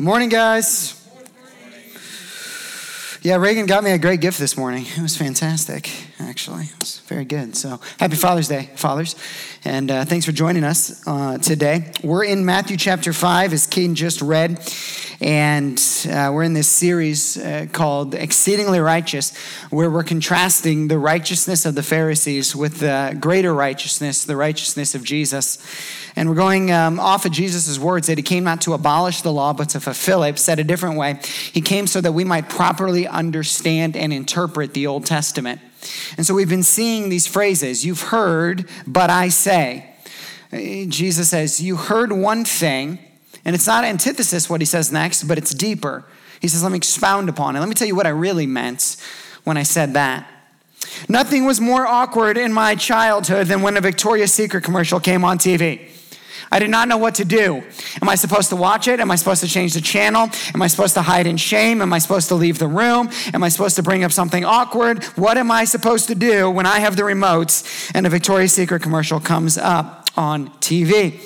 Morning, guys. Yeah, Reagan got me a great gift this morning. It was fantastic, actually. It was very good. So, happy Father's Day, fathers. And uh, thanks for joining us uh, today. We're in Matthew chapter 5, as Keaton just read. And uh, we're in this series uh, called Exceedingly Righteous, where we're contrasting the righteousness of the Pharisees with the greater righteousness, the righteousness of Jesus. And we're going um, off of Jesus' words that he came not to abolish the law, but to fulfill it. Said a different way, he came so that we might properly understand and interpret the Old Testament. And so we've been seeing these phrases You've heard, but I say. Uh, Jesus says, You heard one thing and it's not antithesis what he says next, but it's deeper. He says, Let me expound upon it. Let me tell you what I really meant when I said that. Nothing was more awkward in my childhood than when a Victoria's Secret commercial came on TV. I did not know what to do. Am I supposed to watch it? Am I supposed to change the channel? Am I supposed to hide in shame? Am I supposed to leave the room? Am I supposed to bring up something awkward? What am I supposed to do when I have the remotes and a Victoria's Secret commercial comes up on TV?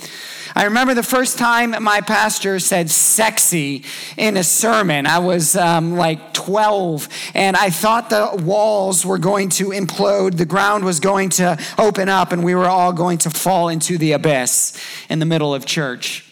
I remember the first time my pastor said sexy in a sermon. I was um, like 12, and I thought the walls were going to implode, the ground was going to open up, and we were all going to fall into the abyss in the middle of church.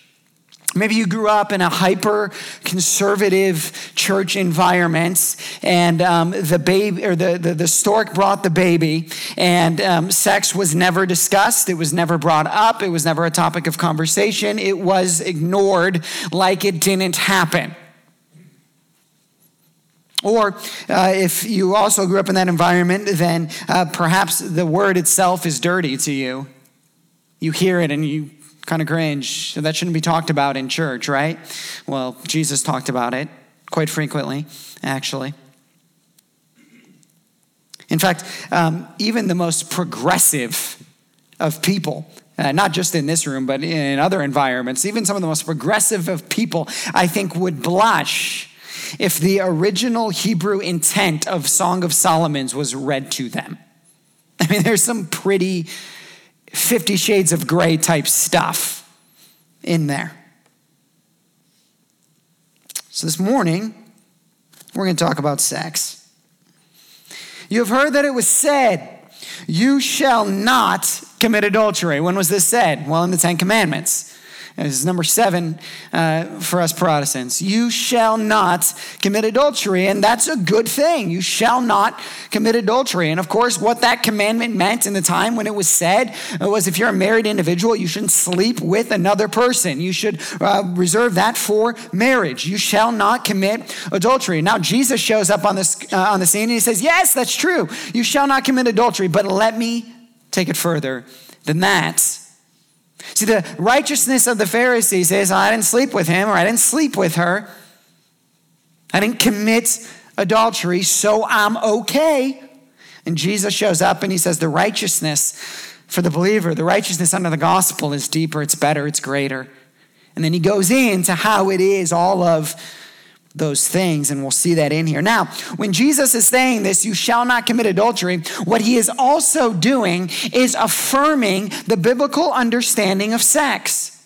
Maybe you grew up in a hyper conservative church environment, and um, the baby or the, the, the, stork brought the baby, and um, sex was never discussed. It was never brought up. It was never a topic of conversation. It was ignored like it didn't happen. Or uh, if you also grew up in that environment, then uh, perhaps the word itself is dirty to you. You hear it and you kind of cringe. That shouldn't be talked about in church, right? Well, Jesus talked about it quite frequently, actually. In fact, um, even the most progressive of people, uh, not just in this room, but in other environments, even some of the most progressive of people, I think, would blush if the original Hebrew intent of Song of Solomon's was read to them. I mean, there's some pretty Fifty Shades of Grey type stuff in there. So this morning, we're going to talk about sex. You have heard that it was said, You shall not commit adultery. When was this said? Well, in the Ten Commandments. This is number seven uh, for us Protestants. You shall not commit adultery, and that's a good thing. You shall not commit adultery. And of course, what that commandment meant in the time when it was said was if you're a married individual, you shouldn't sleep with another person. You should uh, reserve that for marriage. You shall not commit adultery. Now, Jesus shows up on, this, uh, on the scene and he says, Yes, that's true. You shall not commit adultery, but let me take it further than that. See, the righteousness of the Pharisees is I didn't sleep with him or I didn't sleep with her. I didn't commit adultery, so I'm okay. And Jesus shows up and he says, The righteousness for the believer, the righteousness under the gospel is deeper, it's better, it's greater. And then he goes into how it is all of those things, and we'll see that in here. Now, when Jesus is saying this, you shall not commit adultery, what he is also doing is affirming the biblical understanding of sex,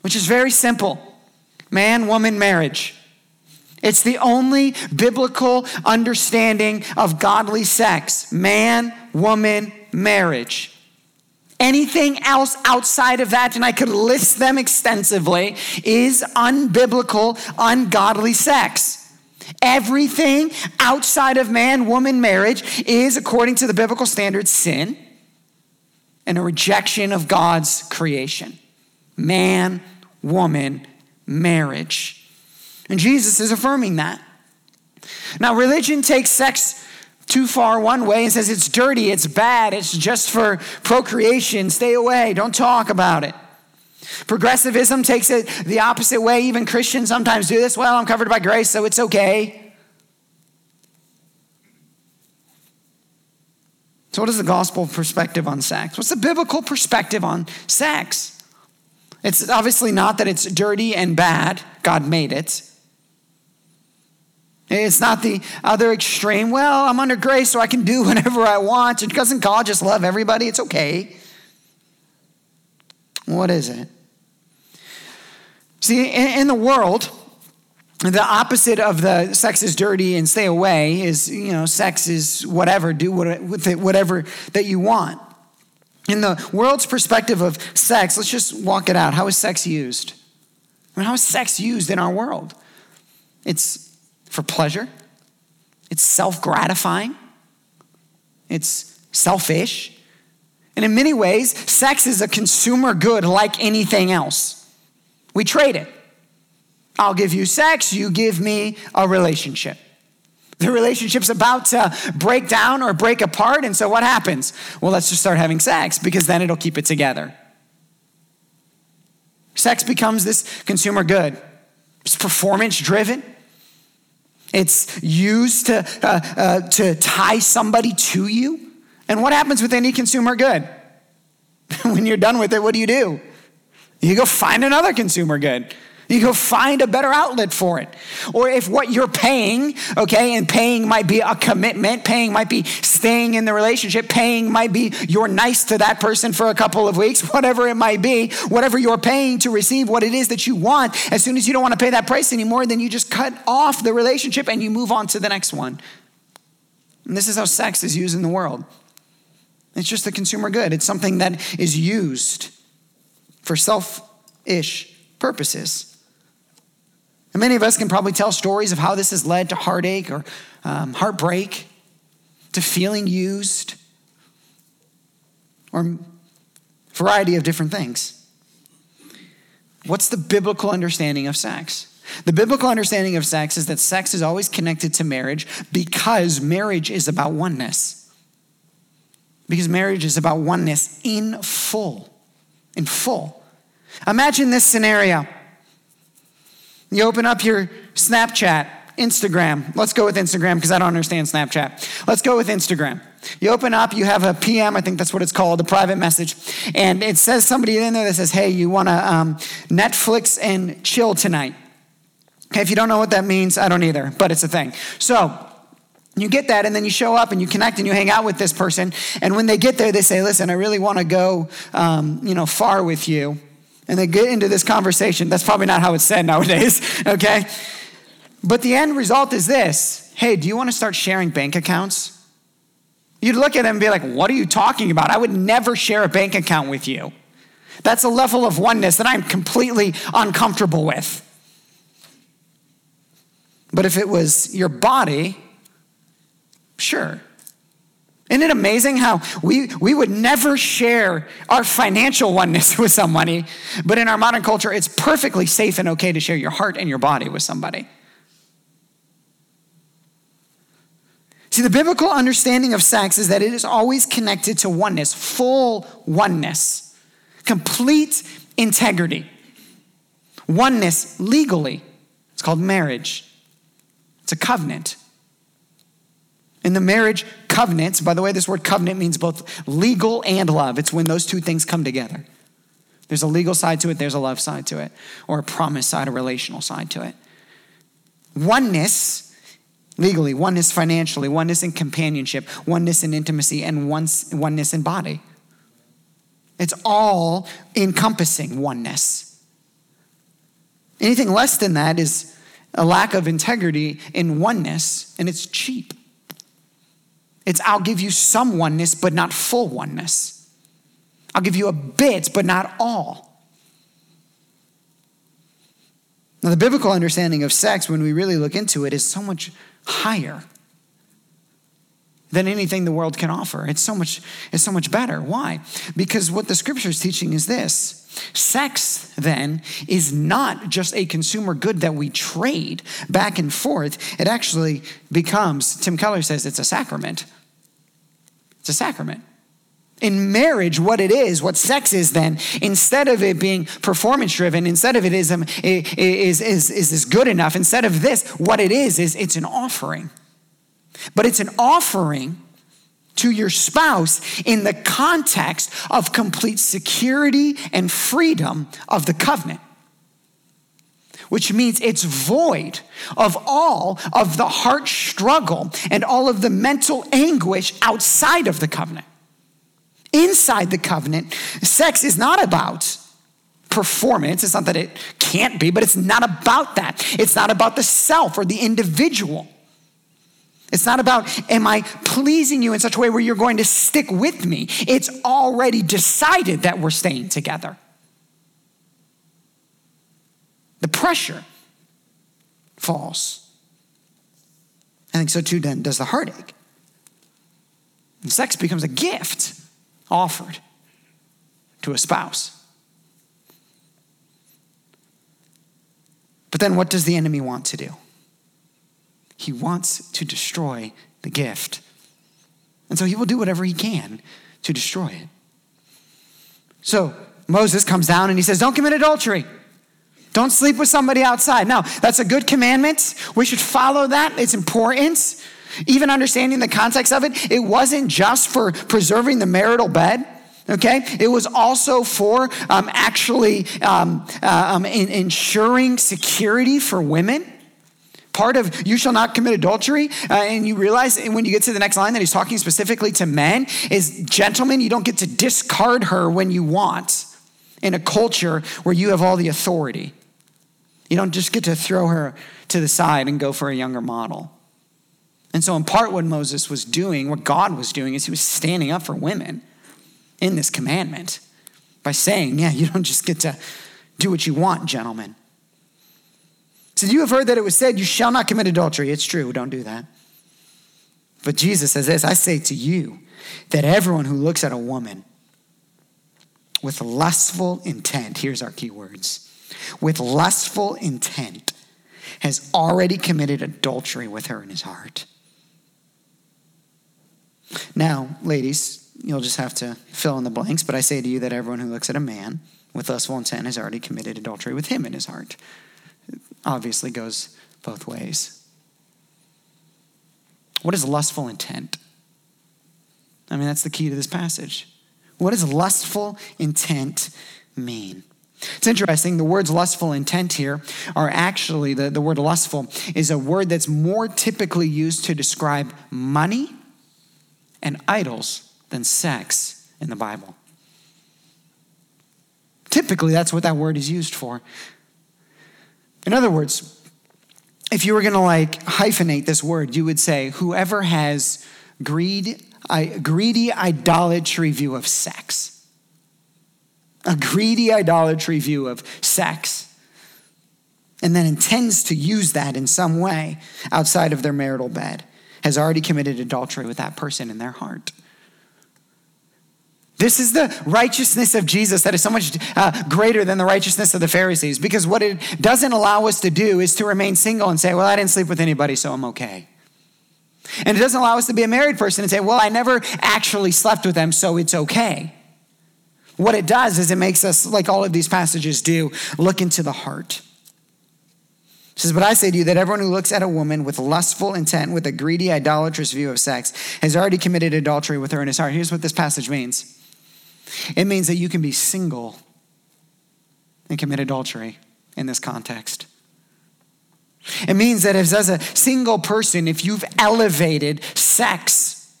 which is very simple man, woman, marriage. It's the only biblical understanding of godly sex man, woman, marriage. Anything else outside of that, and I could list them extensively, is unbiblical, ungodly sex. Everything outside of man woman marriage is, according to the biblical standards, sin and a rejection of God's creation. Man, woman, marriage. And Jesus is affirming that. Now, religion takes sex too far one way and says it's dirty, it's bad, it's just for procreation, stay away, don't talk about it. Progressivism takes it the opposite way. Even Christians sometimes do this. Well, I'm covered by grace, so it's okay. So, what is the gospel perspective on sex? What's the biblical perspective on sex? It's obviously not that it's dirty and bad, God made it. It's not the other extreme. Well, I'm under grace, so I can do whatever I want. And doesn't God just love everybody? It's okay. What is it? See, in, the world, the opposite of the sex is dirty and stay away is, you know, sex is whatever, do whatever that you want. In the world's perspective of sex, let's just walk it out. How is sex used? I mean, how is sex used in our world? It's for pleasure, it's self gratifying, it's selfish. And in many ways, sex is a consumer good like anything else. We trade it. I'll give you sex, you give me a relationship. The relationship's about to break down or break apart, and so what happens? Well, let's just start having sex because then it'll keep it together. Sex becomes this consumer good. It's performance driven. It's used to, uh, uh, to tie somebody to you. And what happens with any consumer good? when you're done with it, what do you do? You go find another consumer good. You go find a better outlet for it. Or if what you're paying, okay, and paying might be a commitment, paying might be staying in the relationship, paying might be you're nice to that person for a couple of weeks, whatever it might be, whatever you're paying to receive what it is that you want, as soon as you don't want to pay that price anymore, then you just cut off the relationship and you move on to the next one. And this is how sex is used in the world. It's just a consumer good, it's something that is used for selfish purposes. And many of us can probably tell stories of how this has led to heartache or um, heartbreak, to feeling used, or a variety of different things. What's the biblical understanding of sex? The biblical understanding of sex is that sex is always connected to marriage because marriage is about oneness. Because marriage is about oneness in full. In full. Imagine this scenario. You open up your Snapchat, Instagram. Let's go with Instagram because I don't understand Snapchat. Let's go with Instagram. You open up, you have a PM, I think that's what it's called, a private message, and it says somebody in there that says, hey, you want to um, Netflix and chill tonight. Okay, if you don't know what that means, I don't either, but it's a thing. So, you get that, and then you show up and you connect and you hang out with this person. And when they get there, they say, "Listen, I really want to go, um, you know, far with you." And they get into this conversation. That's probably not how it's said nowadays, okay? But the end result is this hey, do you want to start sharing bank accounts? You'd look at them and be like, what are you talking about? I would never share a bank account with you. That's a level of oneness that I'm completely uncomfortable with. But if it was your body, sure. Isn't it amazing how we, we would never share our financial oneness with somebody, but in our modern culture, it's perfectly safe and okay to share your heart and your body with somebody? See, the biblical understanding of sex is that it is always connected to oneness, full oneness, complete integrity, oneness legally. It's called marriage, it's a covenant. In the marriage covenants, by the way, this word covenant means both legal and love. It's when those two things come together. There's a legal side to it, there's a love side to it, or a promise side, a relational side to it. Oneness, legally, oneness financially, oneness in companionship, oneness in intimacy, and oneness in body. It's all encompassing oneness. Anything less than that is a lack of integrity in oneness, and it's cheap. It's I'll give you some oneness, but not full oneness. I'll give you a bit, but not all. Now, the biblical understanding of sex, when we really look into it, is so much higher than anything the world can offer. It's so much, it's so much better. Why? Because what the scripture is teaching is this. Sex, then, is not just a consumer good that we trade back and forth. It actually becomes, Tim Keller says, it's a sacrament. It's a sacrament. In marriage, what it is, what sex is then, instead of it being performance driven, instead of it is, um, is, is, is this good enough, instead of this, what it is, is it's an offering. But it's an offering to your spouse in the context of complete security and freedom of the covenant. Which means it's void of all of the heart struggle and all of the mental anguish outside of the covenant. Inside the covenant, sex is not about performance. It's not that it can't be, but it's not about that. It's not about the self or the individual. It's not about, am I pleasing you in such a way where you're going to stick with me? It's already decided that we're staying together. The pressure falls. I think so too, then, does the heartache. And sex becomes a gift offered to a spouse. But then what does the enemy want to do? He wants to destroy the gift. And so he will do whatever he can to destroy it. So Moses comes down and he says, Don't commit adultery. Don't sleep with somebody outside. Now, that's a good commandment. We should follow that. It's important. Even understanding the context of it, it wasn't just for preserving the marital bed. Okay, it was also for um, actually um, uh, um, in, ensuring security for women. Part of you shall not commit adultery, uh, and you realize when you get to the next line that he's talking specifically to men is gentlemen, you don't get to discard her when you want in a culture where you have all the authority. You don't just get to throw her to the side and go for a younger model. And so, in part, what Moses was doing, what God was doing, is he was standing up for women in this commandment by saying, Yeah, you don't just get to do what you want, gentlemen. You have heard that it was said, You shall not commit adultery. It's true, don't do that. But Jesus says this I say to you that everyone who looks at a woman with lustful intent, here's our key words with lustful intent has already committed adultery with her in his heart. Now, ladies, you'll just have to fill in the blanks, but I say to you that everyone who looks at a man with lustful intent has already committed adultery with him in his heart. Obviously goes both ways. What is lustful intent? I mean, that's the key to this passage. What does lustful intent mean? It's interesting, the words lustful intent here are actually, the, the word lustful is a word that's more typically used to describe money and idols than sex in the Bible. Typically, that's what that word is used for. In other words, if you were going to like hyphenate this word, you would say, whoever has greed, I, greedy idolatry view of sex a greedy idolatry view of sex, and then intends to use that in some way outside of their marital bed, has already committed adultery with that person in their heart. This is the righteousness of Jesus that is so much uh, greater than the righteousness of the Pharisees because what it doesn't allow us to do is to remain single and say, Well, I didn't sleep with anybody, so I'm okay. And it doesn't allow us to be a married person and say, Well, I never actually slept with them, so it's okay. What it does is it makes us, like all of these passages do, look into the heart. It says, But I say to you that everyone who looks at a woman with lustful intent, with a greedy, idolatrous view of sex, has already committed adultery with her in his heart. Here's what this passage means it means that you can be single and commit adultery in this context. It means that as a single person, if you've elevated sex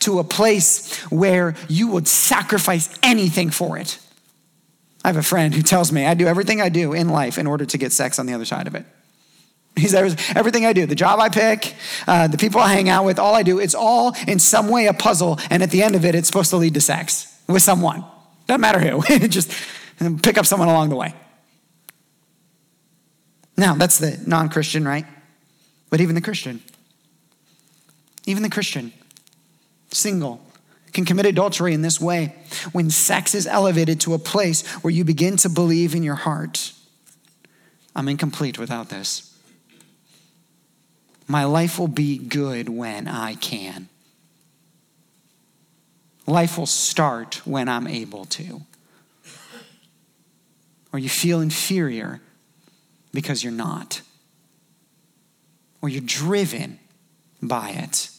to a place where you would sacrifice anything for it. I have a friend who tells me I do everything I do in life in order to get sex on the other side of it. He says, everything I do, the job I pick, uh, the people I hang out with, all I do, it's all in some way a puzzle. And at the end of it, it's supposed to lead to sex with someone. Doesn't matter who, just pick up someone along the way. Now, that's the non Christian, right? But even the Christian, even the Christian single, can commit adultery in this way when sex is elevated to a place where you begin to believe in your heart I'm incomplete without this. My life will be good when I can. Life will start when I'm able to. Or you feel inferior because you're not. Or you're driven by it.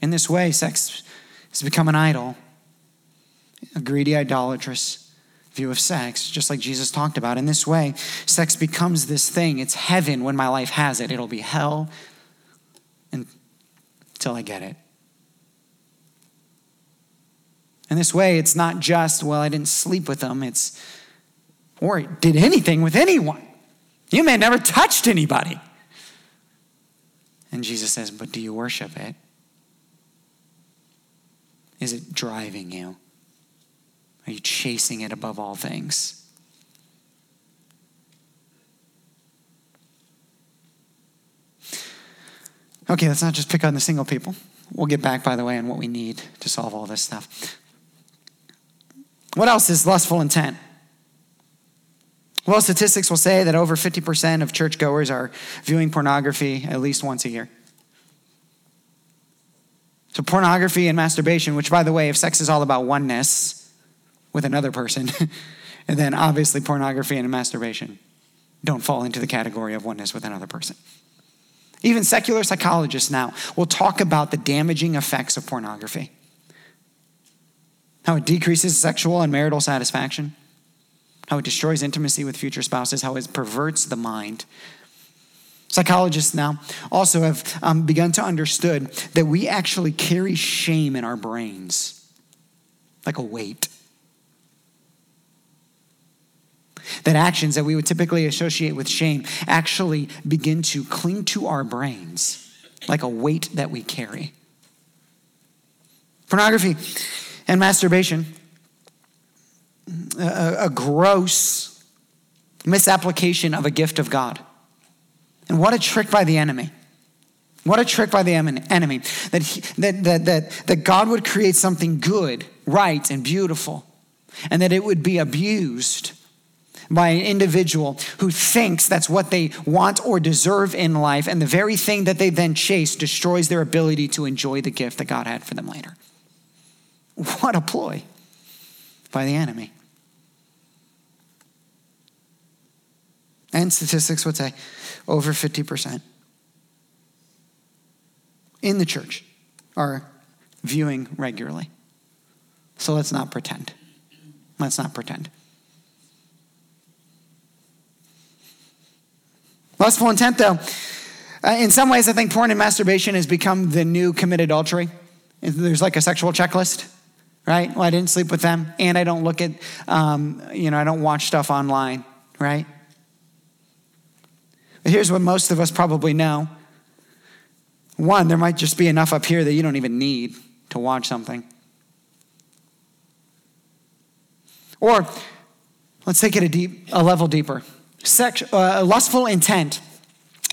In this way, sex has become an idol, a greedy, idolatrous view of sex, just like Jesus talked about. In this way, sex becomes this thing. It's heaven when my life has it, it'll be hell until I get it. And this way, it's not just, well, I didn't sleep with them, it's, or did anything with anyone. You may have never touched anybody. And Jesus says, but do you worship it? Is it driving you? Are you chasing it above all things? Okay, let's not just pick on the single people. We'll get back, by the way, on what we need to solve all this stuff. What else is lustful intent? Well, statistics will say that over 50% of churchgoers are viewing pornography at least once a year. So, pornography and masturbation, which, by the way, if sex is all about oneness with another person, and then obviously pornography and masturbation don't fall into the category of oneness with another person. Even secular psychologists now will talk about the damaging effects of pornography how it decreases sexual and marital satisfaction, how it destroys intimacy with future spouses, how it perverts the mind. Psychologists now also have um, begun to understood that we actually carry shame in our brains like a weight. that actions that we would typically associate with shame actually begin to cling to our brains like a weight that we carry. Pornography and masturbation, a, a gross misapplication of a gift of God. And what a trick by the enemy. What a trick by the enemy that, he, that, that, that, that God would create something good, right, and beautiful, and that it would be abused by an individual who thinks that's what they want or deserve in life, and the very thing that they then chase destroys their ability to enjoy the gift that God had for them later. What a ploy by the enemy. And statistics would say over 50% in the church are viewing regularly. So let's not pretend. Let's not pretend. Lustful intent, though, uh, in some ways, I think porn and masturbation has become the new committed adultery. There's like a sexual checklist, right? Well, I didn't sleep with them, and I don't look at, um, you know, I don't watch stuff online, right? But here's what most of us probably know one, there might just be enough up here that you don't even need to watch something. Or let's take it a, deep, a level deeper. Sex, uh, lustful intent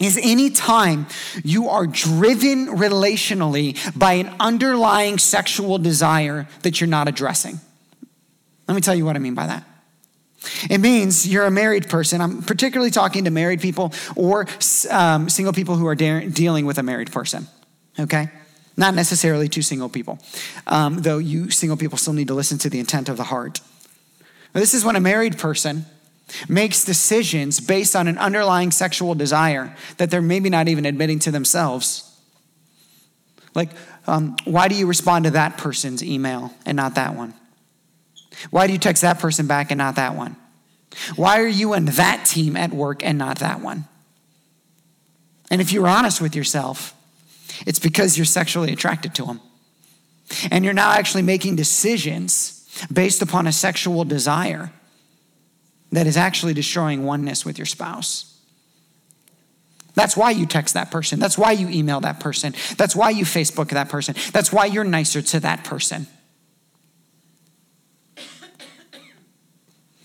is any time you are driven relationally by an underlying sexual desire that you're not addressing. Let me tell you what I mean by that. It means you're a married person. I'm particularly talking to married people or um, single people who are de- dealing with a married person, okay? Not necessarily two single people, um, though you single people still need to listen to the intent of the heart. This is when a married person makes decisions based on an underlying sexual desire that they're maybe not even admitting to themselves. Like, um, why do you respond to that person's email and not that one? Why do you text that person back and not that one? Why are you in that team at work and not that one? And if you're honest with yourself, it's because you're sexually attracted to them. And you're now actually making decisions based upon a sexual desire that is actually destroying oneness with your spouse. That's why you text that person. That's why you email that person. That's why you Facebook that person. That's why you're nicer to that person.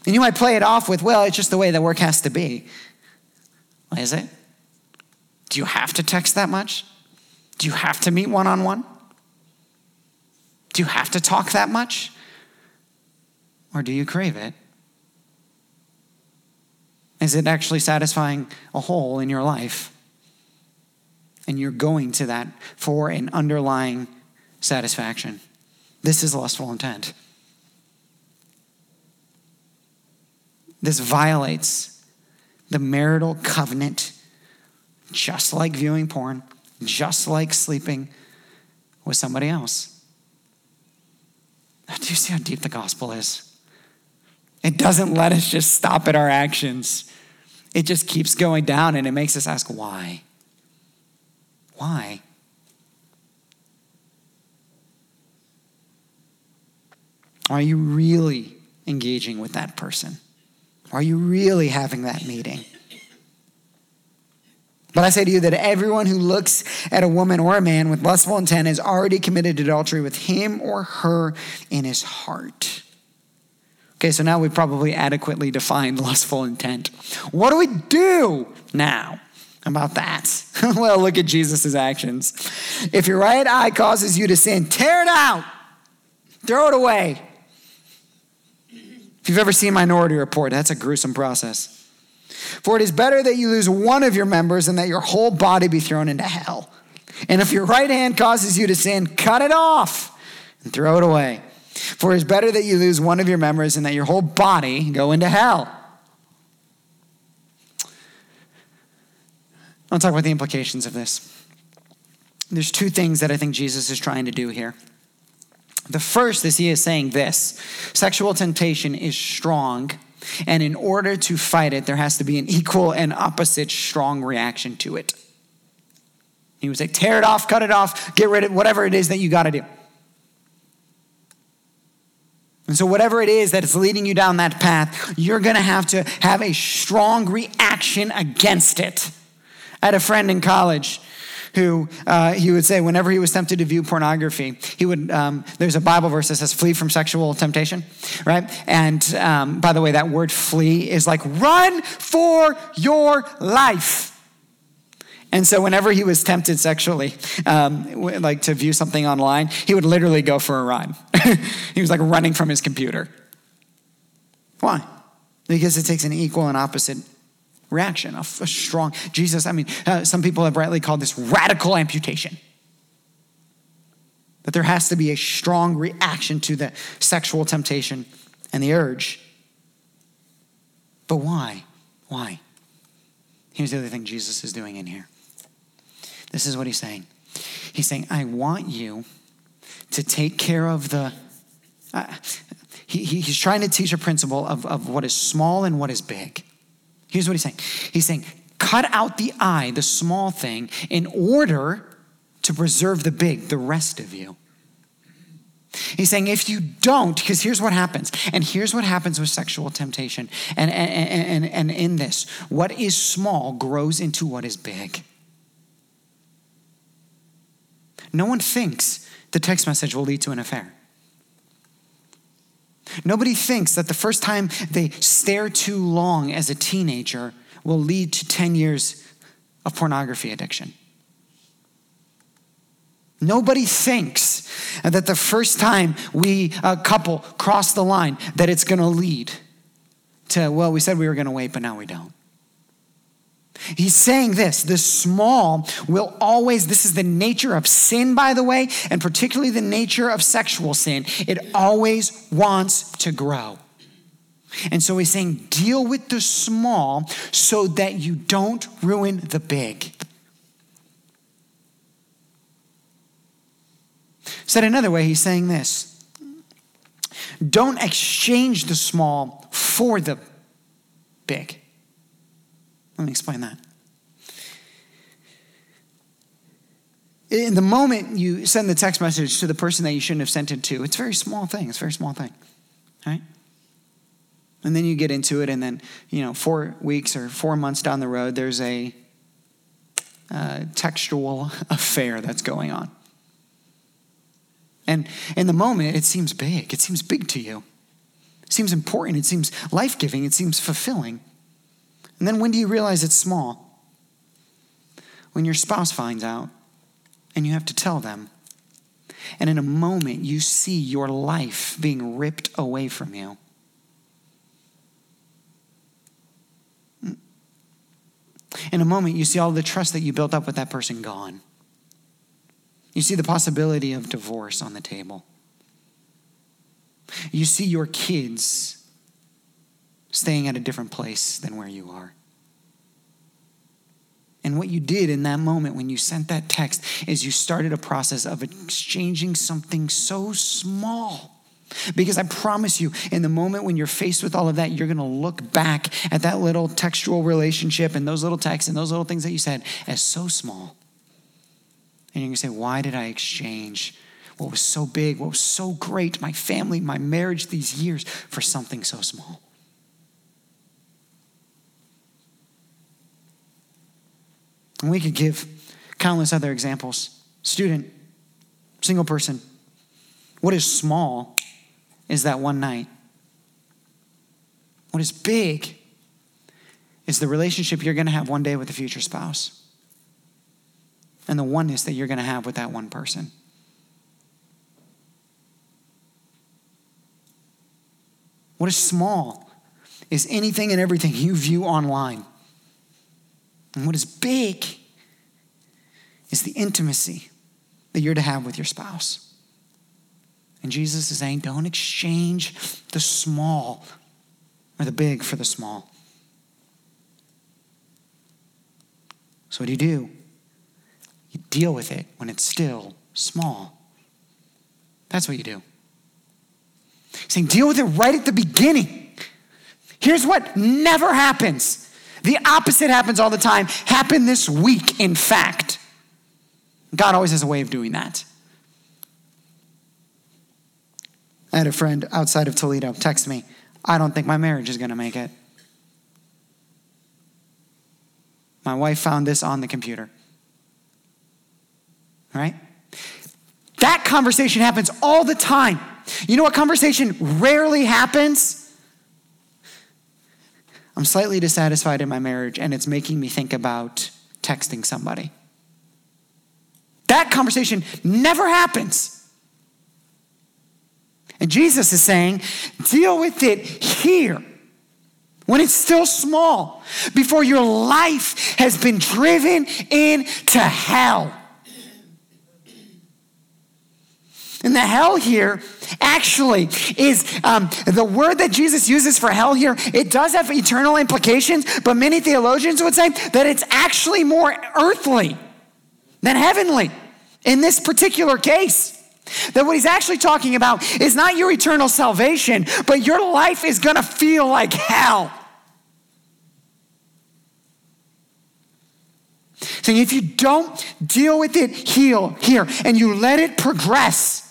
And you might play it off with, well, it's just the way the work has to be. Is it? Do you have to text that much? Do you have to meet one on one? Do you have to talk that much? Or do you crave it? Is it actually satisfying a hole in your life? And you're going to that for an underlying satisfaction. This is lustful intent. This violates the marital covenant, just like viewing porn, just like sleeping with somebody else. Do you see how deep the gospel is? It doesn't let us just stop at our actions. It just keeps going down and it makes us ask why? Why? Are you really engaging with that person? Are you really having that meeting? But I say to you that everyone who looks at a woman or a man with lustful intent has already committed adultery with him or her in his heart. Okay, so now we've probably adequately defined lustful intent. What do we do now about that? well, look at Jesus' actions. If your right eye causes you to sin, tear it out, throw it away. If you've ever seen Minority Report, that's a gruesome process. For it is better that you lose one of your members than that your whole body be thrown into hell. And if your right hand causes you to sin, cut it off and throw it away. For it is better that you lose one of your members than that your whole body go into hell. I'll talk about the implications of this. There's two things that I think Jesus is trying to do here. The first is he is saying this sexual temptation is strong, and in order to fight it, there has to be an equal and opposite strong reaction to it. He would say, tear it off, cut it off, get rid of whatever it is that you got to do. And so, whatever it is that is leading you down that path, you're going to have to have a strong reaction against it. I had a friend in college who uh, he would say whenever he was tempted to view pornography, he would, um, there's a Bible verse that says, flee from sexual temptation, right? And um, by the way, that word flee is like run for your life. And so, whenever he was tempted sexually, um, like to view something online, he would literally go for a run. he was like running from his computer. Why? Because it takes an equal and opposite reaction, a, a strong. Jesus, I mean, uh, some people have rightly called this radical amputation. That there has to be a strong reaction to the sexual temptation and the urge. But why? Why? Here's the other thing Jesus is doing in here. This is what he's saying. He's saying, I want you to take care of the. Uh, he, he's trying to teach a principle of, of what is small and what is big. Here's what he's saying He's saying, cut out the eye, the small thing, in order to preserve the big, the rest of you. He's saying if you don't, because here's what happens, and here's what happens with sexual temptation, and, and, and, and in this, what is small grows into what is big. No one thinks the text message will lead to an affair. Nobody thinks that the first time they stare too long as a teenager will lead to 10 years of pornography addiction. Nobody thinks that the first time we, a couple, cross the line, that it's going to lead to, well, we said we were going to wait, but now we don't. He's saying this the small will always, this is the nature of sin, by the way, and particularly the nature of sexual sin. It always wants to grow. And so he's saying, deal with the small so that you don't ruin the big. Said another way, he's saying this don't exchange the small for the big. Let me explain that. In the moment you send the text message to the person that you shouldn't have sent it to, it's a very small thing. It's a very small thing, right? And then you get into it, and then, you know, four weeks or four months down the road, there's a uh, textual affair that's going on. And in the moment, it seems big. It seems big to you. It seems important. It seems life giving. It seems fulfilling. And then when do you realize it's small? When your spouse finds out and you have to tell them. And in a moment, you see your life being ripped away from you. In a moment, you see all the trust that you built up with that person gone. You see the possibility of divorce on the table. You see your kids staying at a different place than where you are. And what you did in that moment when you sent that text is you started a process of exchanging something so small. Because I promise you, in the moment when you're faced with all of that, you're gonna look back at that little textual relationship and those little texts and those little things that you said as so small. And you're gonna say, Why did I exchange what was so big, what was so great, my family, my marriage, these years, for something so small. And we could give countless other examples. Student, single person. What is small is that one night. What is big is the relationship you're going to have one day with the future spouse and the oneness that you're going to have with that one person. What is small is anything and everything you view online. And what is big is the intimacy that you're to have with your spouse. And Jesus is saying, don't exchange the small or the big for the small. So, what do you do? You deal with it when it's still small. That's what you do. He's saying, deal with it right at the beginning. Here's what never happens the opposite happens all the time. Happened this week, in fact. God always has a way of doing that. I had a friend outside of Toledo text me, I don't think my marriage is going to make it. My wife found this on the computer. Right? That conversation happens all the time. You know what conversation rarely happens? I'm slightly dissatisfied in my marriage and it's making me think about texting somebody. That conversation never happens. And Jesus is saying, deal with it here when it's still small, before your life has been driven into hell. And the hell here actually is um, the word that Jesus uses for hell here. It does have eternal implications, but many theologians would say that it's actually more earthly than heavenly in this particular case. That what he's actually talking about is not your eternal salvation, but your life is going to feel like hell. Saying if you don't deal with it heal here and you let it progress.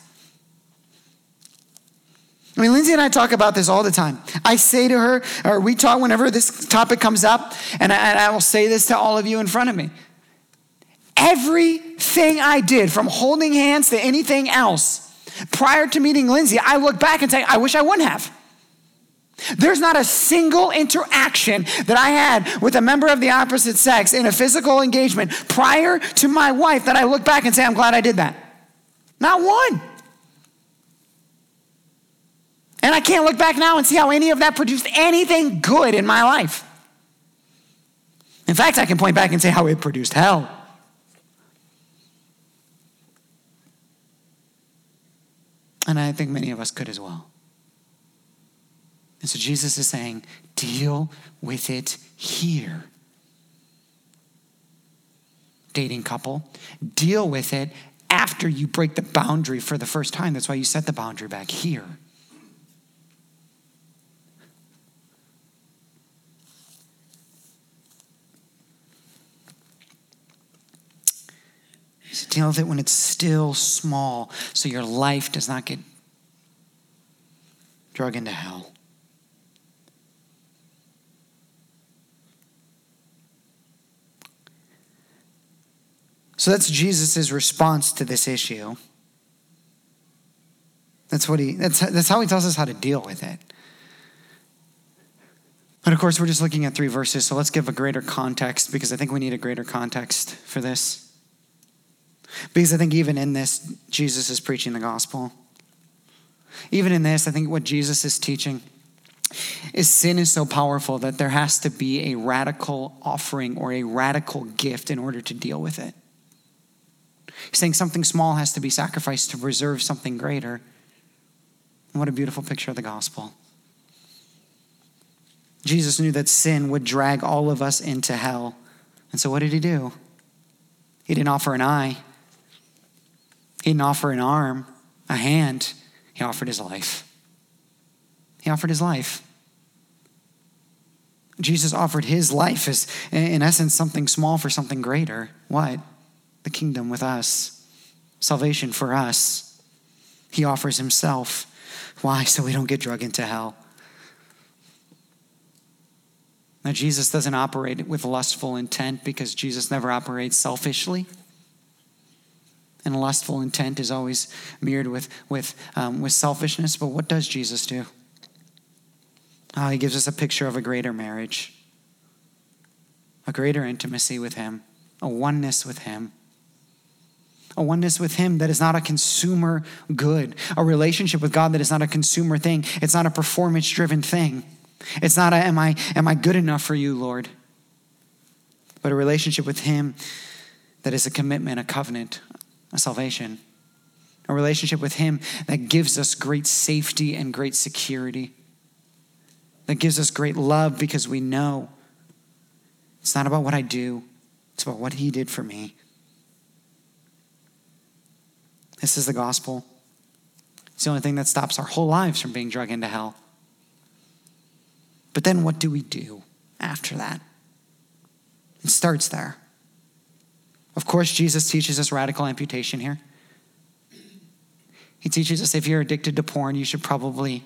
I mean, Lindsay and I talk about this all the time. I say to her, or we talk whenever this topic comes up, and I, and I will say this to all of you in front of me. Everything I did, from holding hands to anything else, prior to meeting Lindsay, I look back and say, I wish I wouldn't have. There's not a single interaction that I had with a member of the opposite sex in a physical engagement prior to my wife that I look back and say, I'm glad I did that. Not one. And I can't look back now and see how any of that produced anything good in my life. In fact, I can point back and say how it produced hell. And I think many of us could as well. And so Jesus is saying, deal with it here. Dating couple, deal with it after you break the boundary for the first time. That's why you set the boundary back here. Deal with it when it's still small so your life does not get drug into hell. So that's Jesus' response to this issue. That's what he that's that's how he tells us how to deal with it. But of course, we're just looking at three verses, so let's give a greater context because I think we need a greater context for this. Because I think even in this, Jesus is preaching the gospel. Even in this, I think what Jesus is teaching is sin is so powerful that there has to be a radical offering or a radical gift in order to deal with it. He's saying something small has to be sacrificed to preserve something greater. What a beautiful picture of the gospel. Jesus knew that sin would drag all of us into hell. And so what did he do? He didn't offer an eye, he didn't offer an arm, a hand. He offered his life. He offered his life. Jesus offered his life as, in essence, something small for something greater. What? The kingdom with us, salvation for us. He offers himself. Why? So we don't get drug into hell. Now, Jesus doesn't operate with lustful intent because Jesus never operates selfishly. And lustful intent is always mirrored with, with, um, with selfishness. But what does Jesus do? Oh, he gives us a picture of a greater marriage, a greater intimacy with him, a oneness with him. A oneness with Him that is not a consumer good, a relationship with God that is not a consumer thing. It's not a performance driven thing. It's not a, am I, am I good enough for you, Lord? But a relationship with Him that is a commitment, a covenant, salvation. A relationship with Him that gives us great safety and great security. That gives us great love because we know it's not about what I do, it's about what He did for me. This is the gospel. It's the only thing that stops our whole lives from being drug into hell. But then what do we do after that? It starts there. Of course, Jesus teaches us radical amputation here. He teaches us if you're addicted to porn, you should probably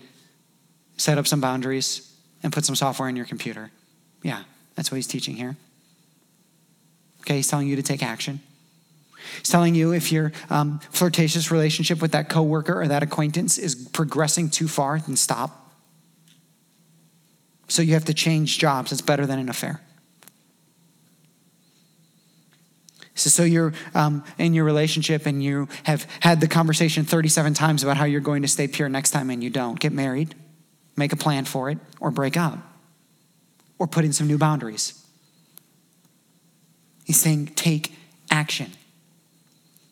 set up some boundaries and put some software in your computer. Yeah, that's what he's teaching here. Okay, he's telling you to take action. He's telling you if your um, flirtatious relationship with that coworker or that acquaintance is progressing too far, then stop. So you have to change jobs. It's better than an affair. So, so you're um, in your relationship and you have had the conversation 37 times about how you're going to stay pure next time and you don't. Get married, make a plan for it, or break up, or put in some new boundaries. He's saying, take action.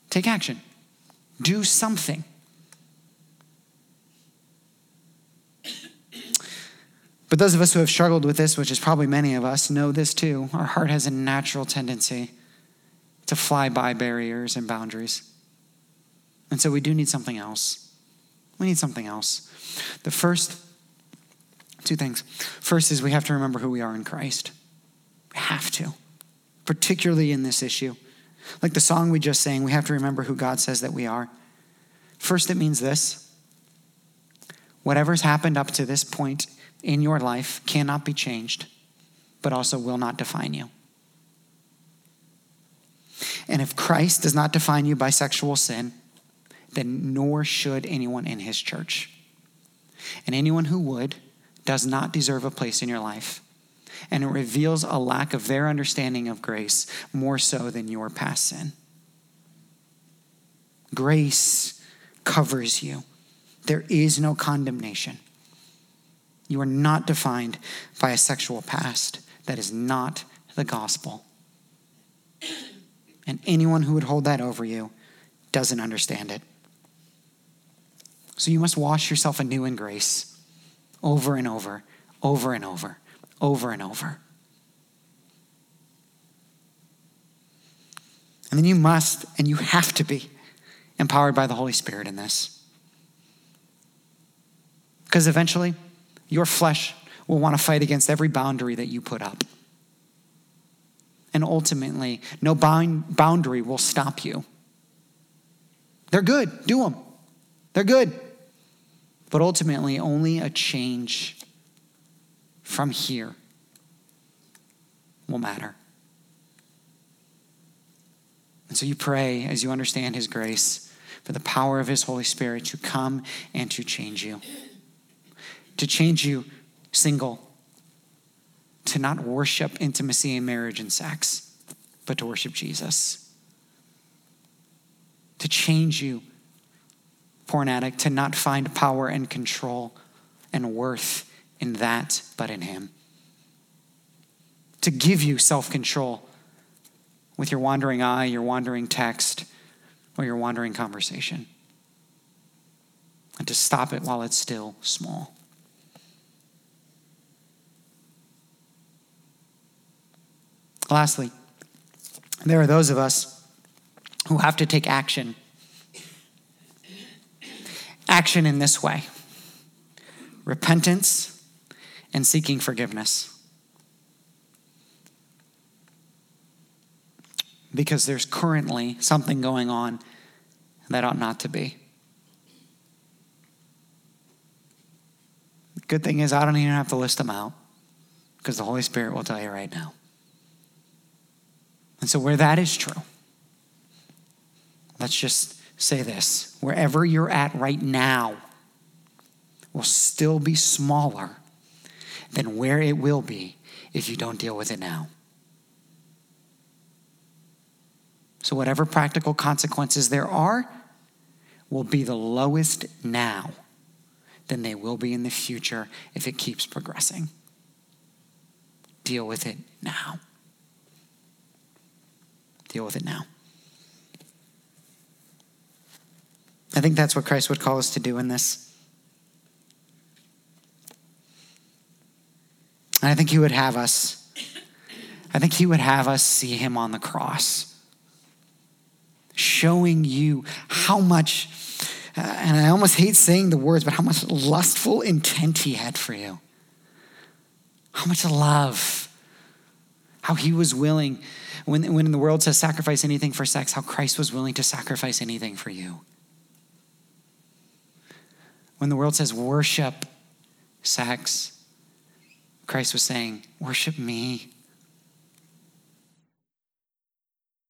Take action. Do something. But those of us who have struggled with this, which is probably many of us, know this too. Our heart has a natural tendency to fly by barriers and boundaries. And so we do need something else. We need something else. The first, two things. First is we have to remember who we are in Christ. We have to, particularly in this issue. Like the song we just sang, we have to remember who God says that we are. First, it means this whatever's happened up to this point in your life cannot be changed, but also will not define you. And if Christ does not define you by sexual sin, then nor should anyone in his church. And anyone who would does not deserve a place in your life. And it reveals a lack of their understanding of grace more so than your past sin. Grace covers you, there is no condemnation. You are not defined by a sexual past. That is not the gospel. And anyone who would hold that over you doesn't understand it. So you must wash yourself anew in grace over and over, over and over, over and over. And then you must and you have to be empowered by the Holy Spirit in this. Because eventually, your flesh will want to fight against every boundary that you put up. And ultimately, no boundary will stop you. They're good, do them. They're good. But ultimately, only a change from here will matter. And so you pray as you understand His grace for the power of His Holy Spirit to come and to change you to change you single, to not worship intimacy and marriage and sex, but to worship Jesus. To change you, porn addict, to not find power and control and worth in that, but in Him. To give you self control with your wandering eye, your wandering text, or your wandering conversation. And to stop it while it's still small. Lastly, there are those of us who have to take action. Action in this way repentance and seeking forgiveness. Because there's currently something going on that ought not to be. The good thing is, I don't even have to list them out because the Holy Spirit will tell you right now. And so, where that is true, let's just say this wherever you're at right now will still be smaller than where it will be if you don't deal with it now. So, whatever practical consequences there are will be the lowest now than they will be in the future if it keeps progressing. Deal with it now. Deal with it now. I think that's what Christ would call us to do in this. And I think he would have us, I think he would have us see him on the cross, showing you how much, uh, and I almost hate saying the words, but how much lustful intent he had for you. How much love. How he was willing, when, when the world says sacrifice anything for sex, how Christ was willing to sacrifice anything for you. When the world says worship sex, Christ was saying, Worship me.